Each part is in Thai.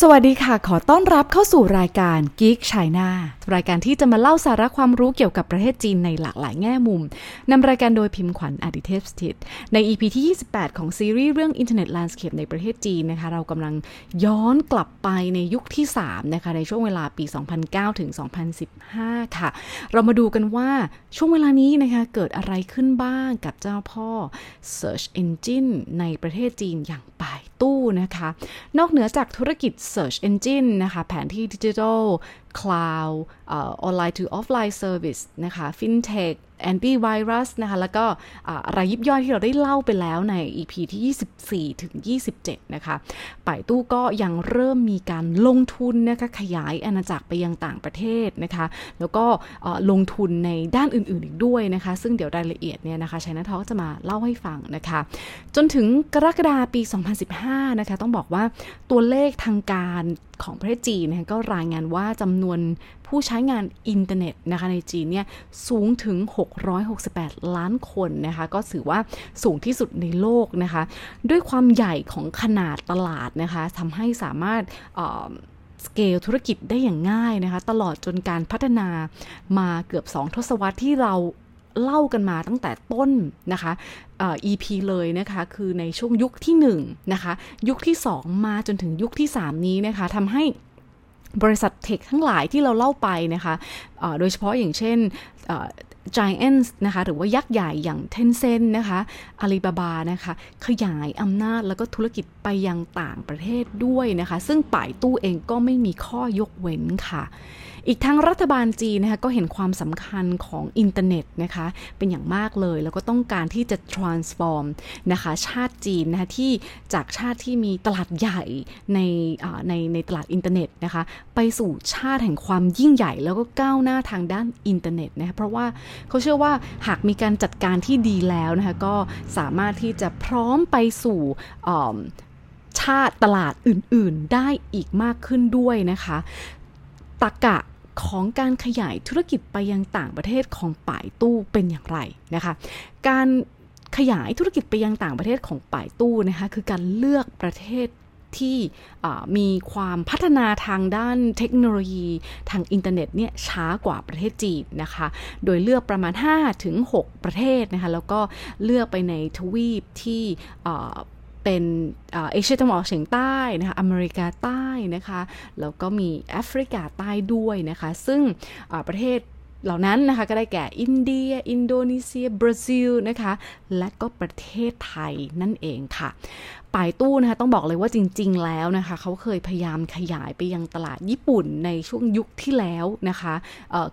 สวัสดีค่ะ ขอต้อนรับเข้าสู่รายการ Geek China รายการที่จะมาเล่าสาระความรู้เกี่ยวกับประเทศจีนในหลากหลายแง่มุมนำรายการโดยพิมพ์ขวัญอดิเทพสถิต ใน EP ที่ 28 ของซีรีส์เรื่อง Internet Landscape ในประเทศจีนนะคะ เรากำลังย้อนกลับไปในยุคที่ 3 นะคะ ในช่วงเวลาปี 2009 ถึง 2015 ค่ะ เรามาดูกันว่าช่วงเวลานี้นะคะเกิดอะไรขึ้นบ้างกับเจ้าพ่อ Search Engine ในประเทศจีนอย่างป่ายตู้นะคะ นอกเหนือจากธุรกิจ Search Engine นะคะ แผนที่ดิจิทัล Cloud ออนไลน์ to Offline Service นะคะ FinTech แอนตี้ไวรัสนะคะ แล้วก็อะไรยิบย่อยที่เราได้เล่าไปแล้วใน EP ที่ 24 ถึง 27 นะคะป่ายตู้ก็ยังเริ่มมีการลงทุนนะคะ ขยายอาณาจักรไปยังต่างประเทศนะคะ แล้วก็ลงทุนในด้านอื่นๆ อีกด้วยนะคะ ซึ่งเดี๋ยวรายละเอียดเนี่ยนะคะชัยนาทอจะมาเล่าให้ฟังนะคะ จนถึงกรกฎาปี 2015 นะคะ ต้องบอกว่าตัวเลขทางการของประเทศจีนนะะก็รายงานว่าจำนวนผู้ใช้งานอินเทอร์เน็ตนะคะในจีนเนี่ยสูงถึง 668 ล้านคนนะคะก็ถือว่าสูงที่สุดในโลกนะคะด้วยความใหญ่ของขนาดตลาดนะคะทำให้สามารถสเกลธุรกิจได้อย่างง่ายนะคะตลอดจนการพัฒนามาเกือบ 2 ทศวรรษที่เราเล่ากันมาตั้งแต่ต้นนะคะ EP เลยนะคะ คือในช่วงยุคที่1นะคะ ยุคที่ 2 มาจนถึงยุคที่ 3 นี้นะคะทำให้ บริษัทเทคทั้งหลายที่เราเล่าไปนะคะะโดยเฉพาะอย่างเช่น Giants นะคะ หรือว่ายักษ์ใหญ่อย่าง Tencent นะคะอาลีบาบานะคะ ขยายอำนาจแล้วก็ธุรกิจไปยังต่างประเทศด้วยนะคะ ซึ่งป่ายตู้เองก็ไม่มีข้อยกเว้นค่ะ อีกทั้งรัฐบาลจีนนะคะก็เห็นความสำคัญของอินเทอร์เน็ตนะคะ เป็นอย่างมากเลย แล้วก็ต้องการที่จะ transform นะคะ ชาติจีนนะคะที่จากชาติที่มีตลาดใหญ่ในในในตลาดอินเทอร์เน็ตนะคะ ไปสู่ชาติแห่งความยิ่งใหญ่ แล้วก็ก้าวหน้าทางด้านอินเทอร์เน็ตนะคะเพราะว่าเขาเชื่อว่าหากมีการจัดการที่ดีแล้วนะคะก็สามารถที่จะพร้อมไปสู่ ชาติตลาดอื่นๆ ได้อีกมากขึ้นด้วยนะคะตรรกะของการขยายธุรกิจไปยังต่างประเทศของป่ายตู้เป็นอย่างไรนะคะ การขยายธุรกิจไปยังต่างประเทศของป่ายตู้นะคะคือการเลือกประเทศที่มีความพัฒนาทางด้านเทคโนโลยีทางอินเทอร์เน็ตเนี่ยช้ากว่าประเทศจีนนะคะ โดยเลือกประมาณ 5-6 ประเทศนะคะ แล้วก็เลือกไปในทวีปที่ เป็นเอเชียตะวันออกเฉียงใต้นะคะอเมริกาใต้นะคะแล้วก็มีแอฟริกาใต้ด้วยนะคะ ซึ่งประเทศ เหล่านั้นนะคะก็ได้แก่อินเดีย อินโดนีเซีย บราซิลนะคะ และก็ประเทศไทยนั่นเองค่ะป่ายตู้นะคะต้องบอกเลยว่าจริง ๆ แล้วนะคะเขาเคยพยายามขยายไปยังตลาดญี่ปุ่นในช่วงยุคที่แล้วนะคะ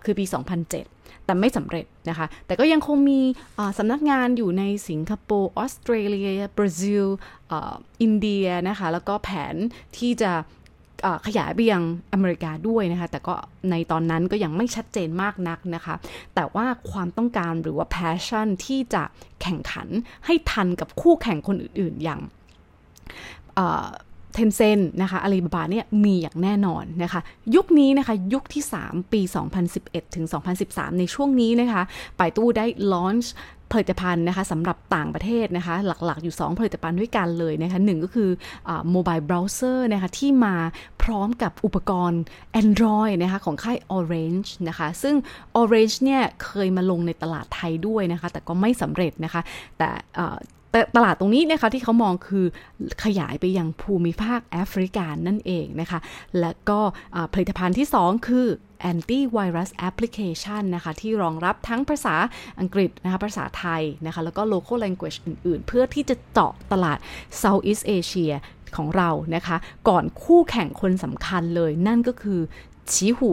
คือปี 2007 แต่ไม่สำเร็จนะคะ แต่ก็ยังคงมีสำนักงานอยู่ในสิงคโปร์ออสเตรเลียบราซิลอินเดียนะคะ แล้วก็แผนที่จะ ขยายไปยังอเมริกาด้วยนะคะ แต่ก็ในตอนนั้นก็ยังไม่ชัดเจนมากนักนะคะ แต่ว่าความต้องการหรือว่า passion ที่จะแข่งขันให้ทันกับคู่แข่งคนอื่นๆ อย่างเทนเซนนะคะอาลีบาบาเนี่ยมีอย่างแน่นอนนะคะ ยุคนี้นะคะ ยุคที่ 3 ปี 2011 ถึง 2013 ในช่วงนี้นะคะปายตู้ได้ลอนช์ ผลิตภัณฑ์นะคะสำหรับต่างประเทศนะคะหลักๆอยู่ 2 ผลิตภัณฑ์ด้วยกันเลยนะคะหนึ่งก็คือ mobile browser นะคะที่มาพร้อมกับอุปกรณ์ Android นะคะของค่าย Orange นะคะซึ่ง Orange เนี่ยเคยมาลงในตลาดไทยด้วยนะคะแต่ก็ไม่สำเร็จนะคะแต่ ต่ตลาดตรงนี้นะคะที่เขามองคือขยายไปยังภูมิภาคแอฟริกานั่นเองนะคะ และก็ผลิตภัณฑ์ที่ 2 คือ antivirus application นะคะ ที่รองรับทั้งภาษาอังกฤษนะคะ ภาษาไทยนะคะ แล้วก็ local language อื่น ๆ เพื่อที่จะเจาะตลาด Southeast Asia ของเรานะคะ ก่อนคู่แข่งคนสำคัญเลย นั่นก็คือชีหู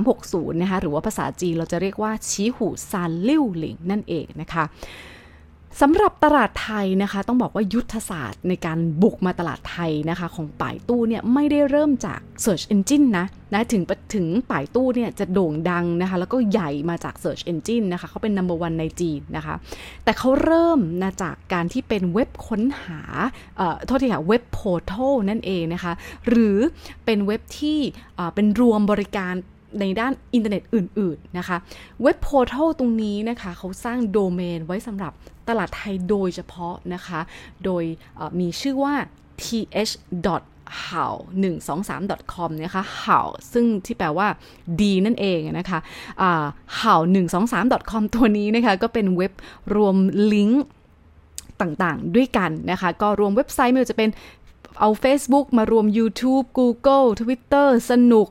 360 นะคะ หรือว่าภาษาจีนเราจะเรียกว่าชีหูซานลิ่วหลิงนั่นเองนะคะ สำหรับตลาดไทยนะคะ ต้องบอกว่ายุทธศาสตร์ในการบุกมาตลาดไทยนะคะ ของป่ายตู้เนี่ยไม่ได้เริ่มจาก Search Engine นะนะถึงถึงป่ายตู้เนี่ยจะโด่งดังนะคะ แล้วก็ใหญ่มาจาก Search Engine นะคะเขาเป็น number one ในจีนนะคะ แต่เขาเริ่มนะจากการที่เป็นเว็บค้นหาเอ่อโทษทีค่ะ web portal นั่นเองนะคะ หรือเป็นเว็บที่เป็นรวมบริการ ในด้านอินเทอร์เน็ตอื่น ๆ นะคะ web portal ตรงนี้นะคะเขาสร้างโดเมนไว้สำหรับตลาดไทยโดยเฉพาะนะคะ โดยมีชื่อว่า th how 1 2 3 com นะคะ how ซึ่งที่แปลว่าดีนั่นเองนะคะ how 1 2 3 com ตัวนี้นะคะ ก็เป็นเว็บรวมลิงก์ต่างๆ ด้วยกันนะคะ ก็รวมเว็บไซต์ไม่ว่าจะเป็นเอา Facebook มารวม YouTube Google Twitter สนุก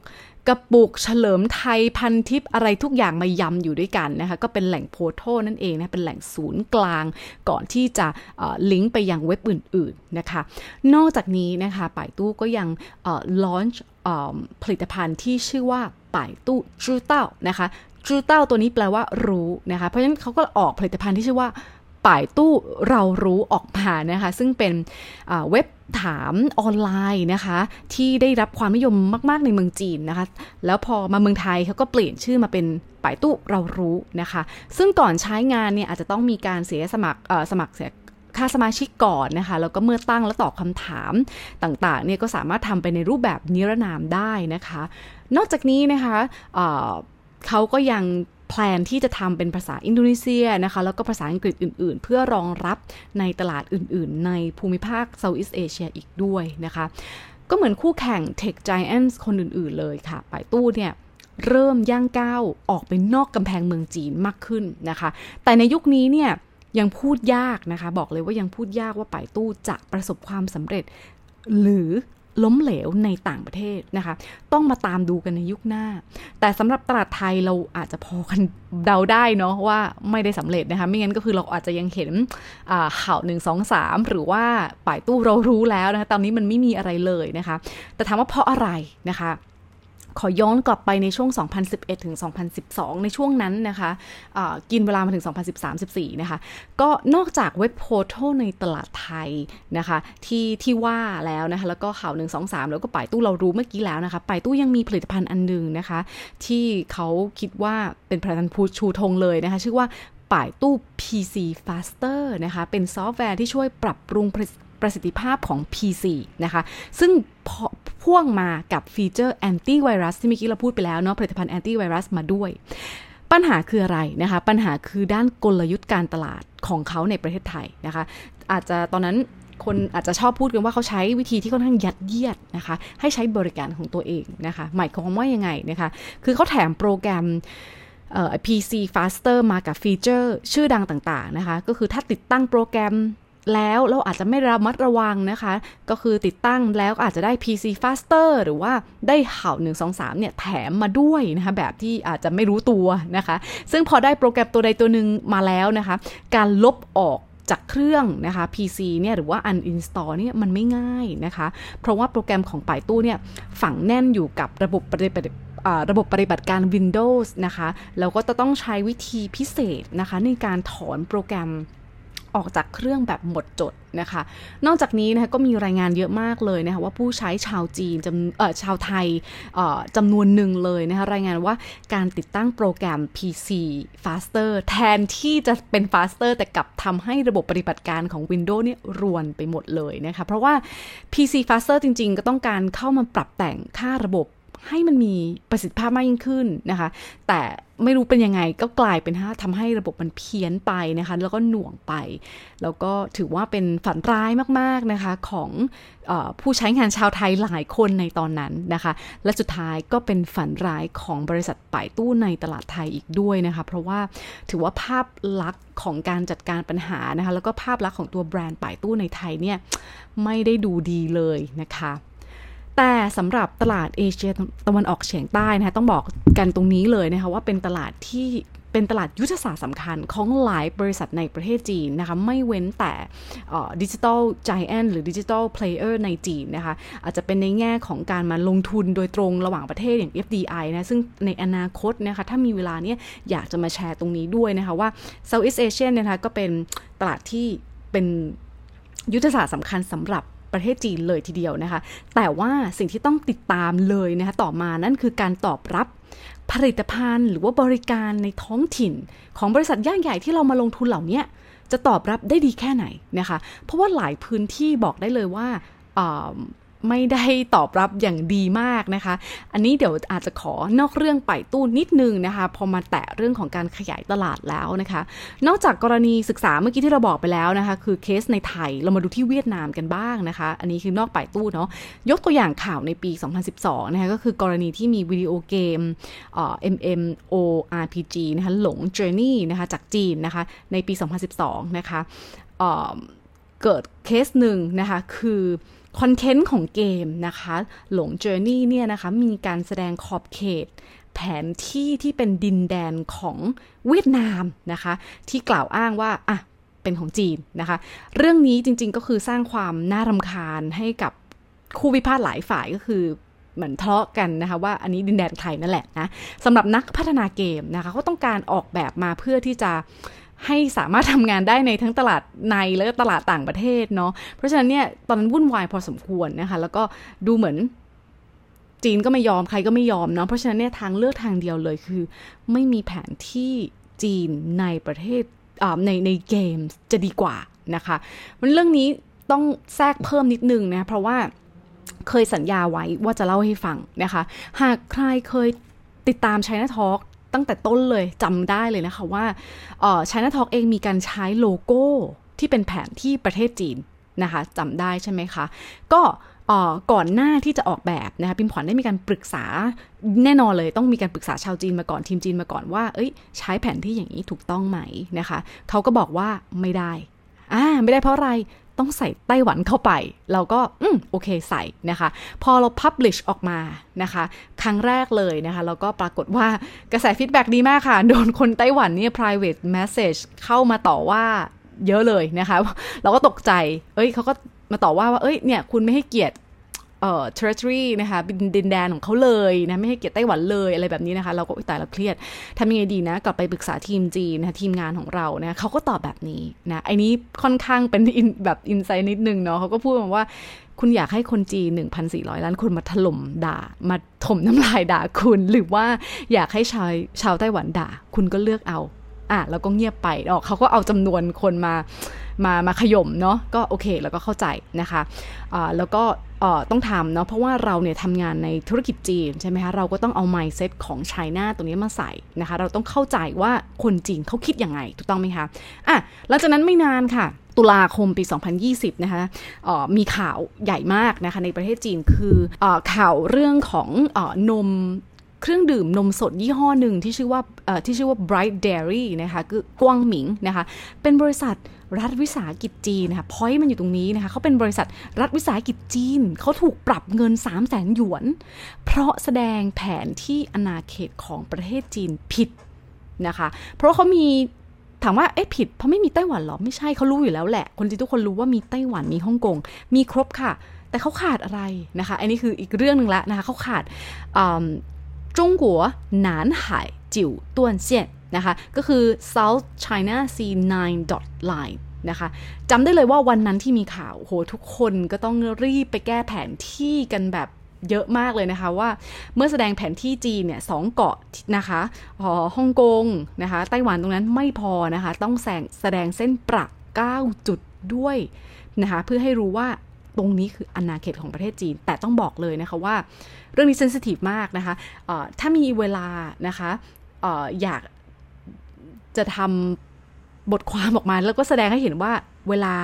กระปุกเฉลิมไทยพันทิปอะไรทุกอย่างมายำอยู่ด้วยกันนะคะก็เป็นแหล่งโพโทนั่นเองนะเป็นแหล่งศูนย์กลางก่อนที่จะลิงก์ไปยังเว็บอื่นๆนะคะนอกจากนี้นะคะป่ายตู้ก็ยังลอนช์ผลิตภัณฑ์ที่ชื่อว่าป่ายตู้จูเต้านะคะจูเต้าตัวนี้แปลว่ารู้นะคะเพราะฉะนั้นเขาก็ออกผลิตภัณฑ์ที่ชื่อว่า ป่ายตู้เรารู้ออกมานะคะ ซึ่งเป็นเว็บถามออนไลน์นะคะ ที่ได้รับความนิยมมาก ๆ ในเมืองจีนนะคะ แล้วพอมาเมืองไทยเขาก็เปลี่ยนชื่อมาเป็นป่ายตู้เรารู้นะคะ ซึ่งก่อนใช้งานเนี่ยอาจจะต้องมีการเสียสมัครสมัครเสียค่าสมาชิกก่อนนะคะแล้วก็เมื่อตั้งและตอบคำถามต่างๆเนี่ยก็สามารถทำไปในรูปแบบนิรนามได้นะคะ นอกจากนี้นะคะเขาก็ยัง plan ที่จะทำเป็นภาษาอินโดนีเซียนะคะแล้วก็ภาษาอังกฤษอื่น ๆ เพื่อรองรับในตลาดอื่น ๆ ในภูมิภาค Southeast Asia อีกด้วยนะคะ ก็เหมือนคู่แข่ง Tech Giants คนอื่น ๆ เลยค่ะป่ายตู้เนี่ยเริ่มย่างก้าวออกไปนอกกำแพงเมืองจีนมากขึ้นนะคะ แต่ในยุคนี้เนี่ยยังพูดยากนะคะ บอกเลยว่ายังพูดยากว่าป่ายตู้จะประสบความสำเร็จ หรือ ล้มเหลวในต่างประเทศนะคะ ต้องมาตามดูกันในยุคหน้า แต่สำหรับตลาดไทยเราอาจจะพอกันเดาได้เนาะว่าไม่ได้สำเร็จนะคะ ไม่งั้นก็คือเราอาจจะยังเห็นข่าวหนึ่งสองสามหรือว่าป่ายตู้เรารู้แล้วนะคะ ตอนนี้มันไม่มีอะไรเลยนะคะ แต่ถามว่าเพราะอะไรนะคะ ขอย้อนกลับไปในช่วง 2011 ถึง 2012 ในช่วงนั้นนะคะะกินเวลามาถึง 2013-14 นะคะ ก็นอกจากเว็บ portal ในตลาดไทยนะคะ ที่ที่ว่าแล้วนะคะ แล้วก็ข่าว 1 2 3 แล้วก็ Baidu เรารู้เมื่อกี้แล้วนะคะ Baidu ยังมีผลิตภัณฑ์อันหนึ่งนะคะ ที่เขาคิดว่าเป็นผลิตภัณฑ์ชูธงเลยนะคะ ชื่อว่า Baidu PC Faster นะคะ เป็นซอฟต์แวร์ที่ช่วยปรับปรุง ประสิทธิภาพของ PC นะคะ ซึ่งพ่วงมากับ feature antivirus ที่เมื่อกี้เราพูดไปแล้วเนาะผลิตภัณฑ์แอนตี้ไวรัสมาด้วย ปัญหาคืออะไรนะคะ ปัญหาคือด้านกลยุทธ์การตลาดของเขาในประเทศไทยนะคะ อาจจะตอนนั้นคนอาจจะชอบพูดกันว่าเขาใช้วิธีที่ค่อนข้างยัดเยียดนะคะ ให้ใช้บริการของตัวเองนะคะ หมายความว่ายังไงนะคะ คือเขาแถมโปรแกรม PC Faster มากับ feature ชื่อดังต่างๆนะคะ ก็คือถ้าติดตั้งโปรแกรม แล้วเราอาจจะไม่ระมัดระวังนะคะ ก็คือติดตั้งแล้วอาจจะได้ PC Faster หรือว่าได้เห่า1 2 3เนี่ยแถมมาด้วยนะคะแบบที่อาจจะไม่รู้ตัวนะคะ ซึ่งพอได้โปรแกรมตัวใดตัวหนึ่งมาแล้วนะคะ การลบออกจากเครื่องนะคะ PC เนี่ยหรือว่า uninstall เนี่ยมันไม่ง่ายนะคะ เพราะว่าโปรแกรมของป่ายตู้เนี่ยฝังแน่นอยู่กับระบบปฏิบัติระบบปฏิบัติการ Windows นะคะ แล้วก็จะต้องใช้วิธีพิเศษนะคะในการถอนโปรแกรม ออกจากเครื่องแบบหมดจดนะคะ นอกจากนี้นะคะก็มีรายงานเยอะมากเลยนะคะว่าผู้ใช้ชาวจีนจำเอ่อชาวไทยจำนวนหนึ่งเลยนะคะรายงานว่าการติดตั้งโปรแกรม PC Faster แทนที่จะเป็น Faster แต่กลับทำให้ระบบปฏิบัติการของ Windows เนี่ยรวนไปหมดเลยนะคะ เพราะว่า PC Faster จริงๆ ก็ต้องการเข้ามาปรับแต่งค่าระบบ ให้มันมีประสิทธิภาพมากยิ่งขึ้นนะคะ แต่ไม่รู้เป็นยังไงก็กลายเป็นทำให้ระบบมันเพี้ยนไปนะคะ แล้วก็หน่วงไป แล้วก็ถือว่าเป็นฝันร้ายมากๆนะคะของอผู้ใช้งานชาวไทยหลายคนในตอนนั้นนะคะ และสุดท้ายก็เป็นฝันร้ายของบริษัทป่ายตู้ในตลาดไทยอีกด้วยนะคะ เพราะว่าถือว่าภาพลักษณ์ของการจัดการปัญหานะคะ แล้วก็ภาพลักษณ์ของตัวแบรนด์ป่ายตู้ในไทยเนี่ยไม่ได้ดูดีเลยนะคะ แต่สำหรับตลาดเอเชียตะวันออกเฉียงใต้นะคะต้องบอกกันตรงนี้เลยนะคะว่าเป็นตลาดที่เป็นตลาดยุทธศาสตร์สำคัญของหลายบริษัทในประเทศจีนนะคะไม่เว้นแต่ digital giant หรือ digital player ในจีนนะคะอาจจะเป็นในแง่ของการมาลงทุนโดยตรงระหว่างประเทศอย่าง FDI นะซึ่งในอนาคตนะคะถ้ามีเวลาเนี่ยอยากจะมาแชร์ตรงนี้ด้วยนะคะว่า Southeast Asia นะคะก็เป็นตลาดที่เป็นยุทธศาสตร์สำคัญสำหรับ ประเทศจีนเลยทีเดียวนะคะ แต่ว่าสิ่งที่ต้องติดตามเลยนะคะต่อมานั่นคือการตอบรับผลิตภัณฑ์หรือว่าบริการในท้องถิ่น ของบริษัทย่างใหญ่ที่เรามาลงทุนเหล่านี้จะตอบรับได้ดีแค่ไหนนะคะ เพราะว่าหลายพื้นที่บอกได้เลยว่า ไม่ได้ตอบรับอย่างดีมากนะคะ อันนี้เดี๋ยวอาจจะขอนอกเรื่องไปตู้นิดนึงนะคะ พอมาแตะเรื่องของการขยายตลาดแล้วนะคะ นอกจากกรณีศึกษาเมื่อกี้ที่เราบอกไปแล้วนะคะ คือเคสในไทยเรามาดูที่เวียดนามกันบ้างนะคะ อันนี้คือนอกไปตู้เนาะยกตัวอย่างข่าวในปี 2012 นะคะก็คือกรณีที่มีวิดีโอเกมเอ่อ MMORPG นะคะหลง Journey นะคะจากจีนนะคะในปี 2012 นะคะเกิดเคสหนึ่งนะคะคือ content ของเกมนะคะ หลง Journey เนี่ยนะคะ มีการแสดงขอบเขตแผนที่ที่เป็นดินแดนของเวียดนามนะคะ ที่กล่าวอ้างว่าอะเป็นของจีนนะคะ เรื่องนี้จริงๆก็คือสร้างความน่ารำคาญให้กับคู่พิพาทหลายฝ่ายก็คือเหมือนทะเลาะกันนะคะว่าอันนี้ดินแดนใครนั่นแหละนะสำหรับนักพัฒนาเกมนะคะเขาต้องการออกแบบมาเพื่อที่จะ ให้สามารถทำงานได้ในทั้งตลาดในและตลาดต่างประเทศเนาะเพราะฉะนั้นเนี่ยตอนนั้นวุ่นวายพอสมควรนะคะ แล้วก็ดูเหมือนจีนก็ไม่ยอมใครก็ไม่ยอมเนาะเพราะฉะนั้นเนี่ยทางเลือกทางเดียวเลยคือ ไม่มีแผนที่จีนในประเทศในในเกมจะดีกว่านะคะมันเรื่องนี้ต้องแทรกเพิ่มนิดนึงนะ เพราะว่าเคยสัญญาไว้ว่าจะเล่าให้ฟังนะคะ หากใครเคยติดตาม China Talk ตั้งแต่ต้นเลยจำได้เลยนะคะว่าเอ่อ China Talk เองมีการใช้โลโก้ที่เป็นแผนที่ประเทศจีนนะคะจำได้ใช่ไหมคะ ก็ก่อนหน้าที่จะออกแบบนะคะพิมพ์ขวัญได้มีการปรึกษาแน่นอนเลยต้องมีการปรึกษาชาวจีนมาก่อนทีมจีนมาก่อนว่า เอ้ย ใช้แผนที่อย่างนี้ถูกต้องไหมนะคะเขาก็บอกว่าไม่ได้อ่าไม่ได้เพราะอะไร ต้องใส่ไต้หวันเข้าไป เราก็อืมโอเคใส่นะคะ พอเรา publish ออกมานะคะ ครั้งแรกเลยนะคะเราก็ปรากฏว่ากระแสฟีดแบ็ดีมากค่ะ โดนคนไต้หวันเนี่ย private message เข้ามาต่อว่าเยอะเลยนะคะ เราก็ตกใจ เอ้ยเขาก็มาต่อว่าว่า เอ้ยเนี่ยคุณไม่ให้เกียรติ เอ่อ territory นะคะดินแดนของเขาเลยนะไม่ให้เกียรติไต้หวันเลยอะไรแบบนี้นะคะ เราก็ตายเราเครียดทำยังไงดีนะ กลับไปปรึกษาทีมจีนนะทีมงานของเรานะเขาก็ตอบแบบนี้นะไอ้นี้ค่อนข้างเป็นแบบอินไซต์นิดนึงเนาะเขาก็พูดมาว่าคุณอยากให้คนจีน 1,400 ล้านคนมาถล่มด่า มาถมน้ำลายด่าคุณ หรือว่าอยากให้ชาวชาวไต้หวันด่า คุณก็เลือกเอา อะแล้วก็เงียบไปออกเขาก็เอาจำนวนคนมามามาขย่มเนาะก็โอเค แล้วก็เข้าใจนะคะะแล้วก็ ต้องทำเนาะเพราะว่าเราเนี่ยทำงานในธุรกิจจีนใช่ไหมคะเราก็ต้องเอา mindset ของไชน่าตรงนี้มาใส่นะคะ เราต้องเข้าใจว่าคนจีนเขาคิดยังไงถูกต้องไหมคะอะหลังจากนั้นไม่นานค่ะ ตุลาคมปี 2020 นะคะมีข่าวใหญ่มากนะคะในประเทศจีนคืออข่าวเรื่องของอนมเครื่องดื่มนมสดยี่ห้อหนึ่งที่ชื่อว่าที่ชื่อว่า Bright Dairy นะคะคือกวางหมิงนะคะเป็นบริษัท รัฐวิสาหกิจจีนนะคะพอยต์มันอยู่ตรงนี้นะคะเขาเป็นบริษัทรัฐวิสาหกิจจีน เขาถูกปรับเงิน 3 0 0แสนหยวน เพราะแสดงแผนที่อนาเขตของประเทศจีนผิดนะคะ เพราะเขามีถามว่าเอ๊ะผิดเพราะไม่มีไต้หวันหรอ ไม่ใช่เขารู้อยู่แล้วแหละ คนจีนทุกคนรู้ว่ามีไต้หวันมีฮ่องกง มีครบค่ะ แต่เขาขาดอะไรนะคะ อันนี้คืออีกเรื่องหนึ่งละนะคะเขาขาดจงกัวหนานไห่จิ๋วต้วนเซียน นะคะ ก็คือ South China Sea 9 dot line นะคะจำได้เลยว่าวันนั้นที่มีข่าวโหทุกคนก็ต้องรีบไปแก้แผนที่กันแบบเยอะมากเลยนะคะว่าเมื่อแสดงแผนที่จีนเนี่ยสองเกาะนะคะฮ่องกงนะคะไต้หวันตรงนั้นไม่พอนะคะ ต้องแสงแสดงเส้นประ 9 จุดด้วยนะคะเพื่อให้รู้ว่าตรงนี้คืออาณาเขตของประเทศจีน แต่ต้องบอกเลยนะคะว่า เรื่องนี้ sensitive มากนะคะถ้ามีเวลานะคะออยาก จะทำบทความออกมาแล้วก็แสดงให้เห็นว่าเวลา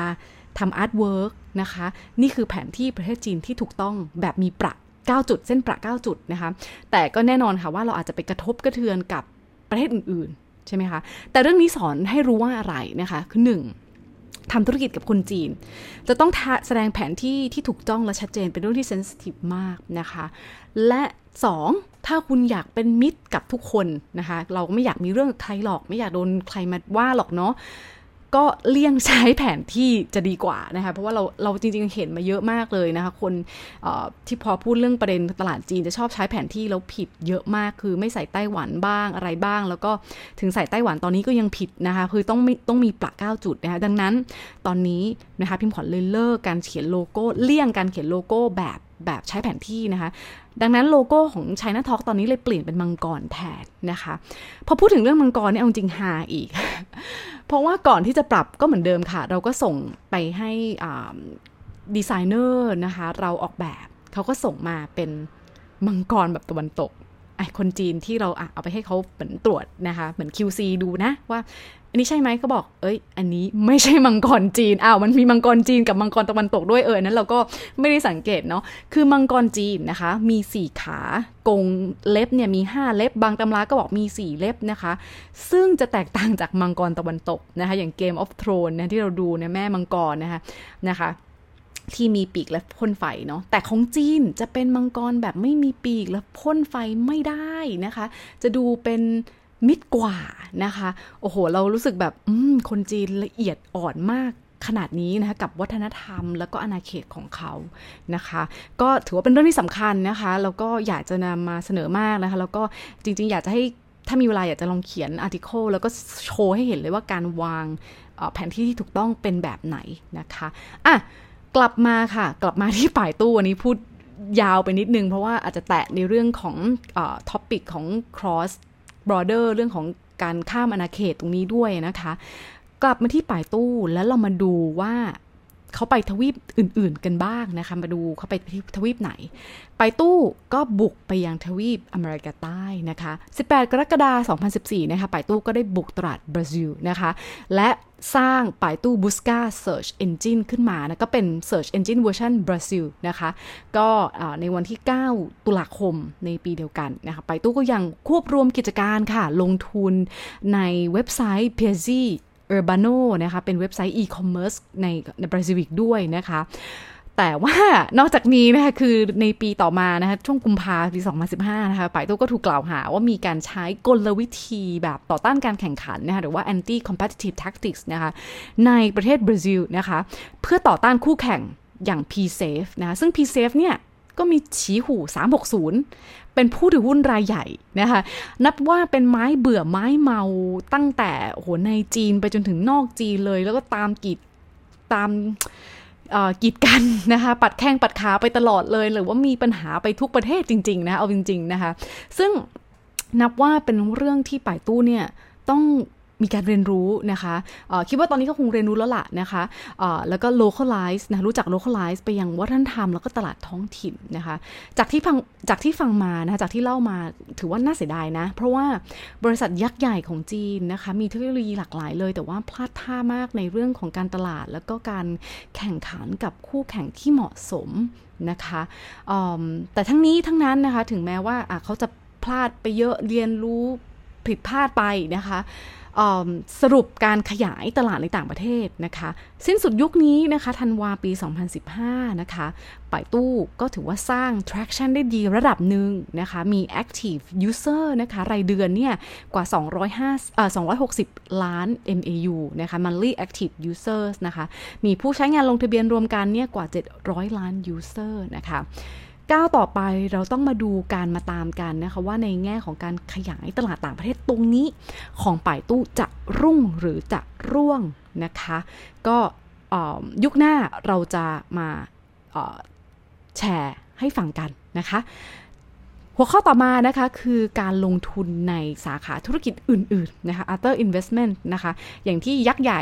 ทำ artwork นะคะ นี่คือแผนที่ประเทศจีนที่ถูกต้องแบบมีประ 9 จุด เส้นประ 9 จุดนะคะ แต่ก็แน่นอนค่ะว่าเราอาจจะไปกระทบกระเทือนกับประเทศอื่นๆ ใช่ไหมคะ แต่เรื่องนี้สอนให้รู้ว่าอะไรนะคะ คือหนึ่งทำธุรกิจกับคนจีน จะต้องแสดงแผนที่ที่ถูกต้องและชัดเจนเป็นเรื่องที่เซนซิทีฟมากนะคะ และ 2. ถ้าคุณอยากเป็นมิตรกับทุกคนนะคะ เราไม่อยากมีเรื่องกับใครหรอก ไม่อยากโดนใครมาว่าหรอกเนาะก็เลี่ยงใช้แผนที่จะดีกว่านะคะ เพราะว่าเราเราจริงๆเห็นมาเยอะมากเลยนะคะ คนที่พอพูดเรื่องประเด็นตลาดจีนจะชอบใช้แผนที่แล้วผิดเยอะมากคือไม่ใส่ไต้หวันบ้างอะไรบ้าง แล้วก็ถึงใส่ไต้หวันตอนนี้ก็ยังผิดนะคะ คือต้องต้องมีประเก้าจุดนะคะดังนั้นตอนนี้นะคะพิมพ์ขวัญเลยเลิกการเขียนโลโก้เลี่ยงการเขียนโลโก้แบบ แบบใช้แผนที่นะคะ ดังนั้นโลโก้ของ China Talk ตอนนี้เลยเปลี่ยนเป็นมังกรแทนนะคะ พอพูดถึงเรื่องมังกรเนี่ยเอาจริงฮาอีก เพราะว่าก่อนที่จะปรับก็เหมือนเดิมค่ะ เราก็ส่งไปให้ดีไซเนอร์นะคะ เราออกแบบเขาก็ส่งมาเป็นมังกรแบบตะวันตก ไอคนจีนที่เราเอาไปให้เขาเหมือนตรวจนะคะ เหมือน QC ดูนะว่า อันนี้ใช่ไหมเขาบอก เอ้ย อันนี้ไม่ใช่มังกรจีนอ้าวมันมีมังกรจีนกับมังกรตะวันตกด้วยเออนั้นเราก็ไม่ได้สังเกตเนาะคือมังกรจีนนะคะ มีสี่ขากงเล็บเนี่ยมีห้าเล็บบางตำราก็บอกมีสี่เล็บนะคะ ซึ่งจะแตกต่างจากมังกรตะวันตกนะคะ อย่าง Game of Thrones นะที่เราดูเนี่ยแม่มังกรนะคะนะคะ ที่มีปีกและพ่นไฟเนาะแต่ของจีนจะเป็นมังกรแบบไม่มีปีกและพ่นไฟไม่ได้นะคะ จะดูเป็นมิดกว่านะคะ โอ้โห เรารู้สึกแบบคนจีนละเอียดอ่อนมากขนาดนี้นะคะกับวัฒนธรรมแล้วก็อาณาเขตของเขานะคะ ก็ถือว่าเป็นเรื่องที่สำคัญนะคะ แล้วก็อยากจะนำมาเสนอมากนะคะ แล้วก็จริงๆ อยากจะให้ถ้ามีเวลาอยากจะลองเขียนอาร์ติเคิลแล้วก็โชว์ให้เห็นเลยว่าการวางแผนที่ที่ถูกต้องเป็นแบบไหนนะคะอะ กลับมาค่ะ กลับมาที่ป่ายตู้วันนี้พูดยาวไปนิดนึง เพราะว่าอาจจะแตะในเรื่องของ topic ของ cross border เรื่องของการข้ามอาณาเขตตรงนี้ด้วยนะคะ กลับมาที่ Baidu แล้วเรามาดูว่า เขาไปทวีปอื่น ๆ กันบ้างนะคะมาดูเขาไปที่ทวีปไหน Baidu ก็บุกไปยังทวีปอเมริกาใต้นะคะ 18 กรกฎาคม 2014 นะคะ Baidu ก็ได้บุกตลาดบราซิลนะคะ และสร้างปายตู้ Busca Search Engine ขึ้นมานะก็เป็น Search Engine เวอร์ชันบราซิลนะคะ ก็ในวันที่ 9 ตุลาคมในปีเดียวกันนะคะปายตู้ก็ยังควบรวมกิจการค่ะ ลงทุนในเว็บไซต์ p i a z i Urbano นะคะ เป็นเว็บไซต์ e-commerce ในในบราซิลด้วยนะคะ แต่ว่านอกจากนี้นะคะคือในปีต่อมานะคะช่วงกุมภาพันธ์ปี 2015 นะคะป่ายตู้ก็ถูกกล่าวหาว่ามีการใช้กลวิธีแบบต่อต้านการแข่งขันนะคะหรือว่า anti competitive tactics นะคะในประเทศบราซิลนะคะ เพื่อต่อต้านคู่แข่งอย่าง P-Safe นะซึ่ง P-Safe เนี่ย ก็มีฉีหู360 เป็นผู้ถือหุ้นรายใหญ่นะคะ นับว่าเป็นไม้เบื่อไม้เมาตั้งแต่โหในจีนไปจนถึงนอกจีนเลย แล้วก็ตามกีดตามกีดกันนะคะ ปัดแข้งปัดขาไปตลอดเลย หรือว่ามีปัญหาไปทุกประเทศจริง ๆ นะ เอาจริง ๆ นะคะ ซึ่งนับว่าเป็นเรื่องที่ป่ายตู้เนี่ยต้อง มีการเรียนรู้นะคะคิดว่าตอนนี้ก็คงเรียนรู้แล้วล่ะนะคะแล้วก็ localize นะรู้จัก localize ไปยังวัฒนธรรมแล้วก็ตลาดท้องถิ่นนะคะ จากที่ฟังจากที่ฟังมานะคะจากที่เล่ามาถือว่าน่าเสียดายนะ เพราะว่าบริษัทยักษ์ใหญ่ของจีนนะคะ มีเทคโนโลยีหลากหลายเลย แต่ว่าพลาดท่ามากในเรื่องของการตลาด แล้วก็การแข่งขันกับคู่แข่งที่เหมาะสมนะคะแต่ทั้งนี้ทั้งนั้นนะคะถึงแม้ว่าเขาจะพลาดไปเยอะเรียนรู้ ผิดพลาดไปนะคะสรุปการขยายตลาดในต่างประเทศนะคะ สิ้นสุดยุคนี้นะคะธันวาปี 2015 นะคะป่ายตู้ก็ถือว่าสร้าง traction ได้ดีระดับหนึ่งนะคะ มี active user นะคะ รายเดือนเนี่ย กว่า 205เอ่อ260 ล้าน MAU นะคะ monthly active users นะคะ มีผู้ใช้งานลงทะเบียนรวมกันเนี่ย กว่า 700 ล้าน user นะคะ ก้าวต่อไปเราต้องมาดูการมาตามกันนะคะว่าในแง่ของการขยายตลาดต่างประเทศตรงนี้ของป่ายตู้จะรุ่งหรือจะร่วงนะคะ ก็ยุคหน้าเราจะมาแชร์ให้ฟังกันนะคะ หัวข้อต่อมานะคะคือการลงทุนในสาขาธุรกิจอื่นๆนะคะ other investment นะคะ อย่างที่ยักษ์ใหญ่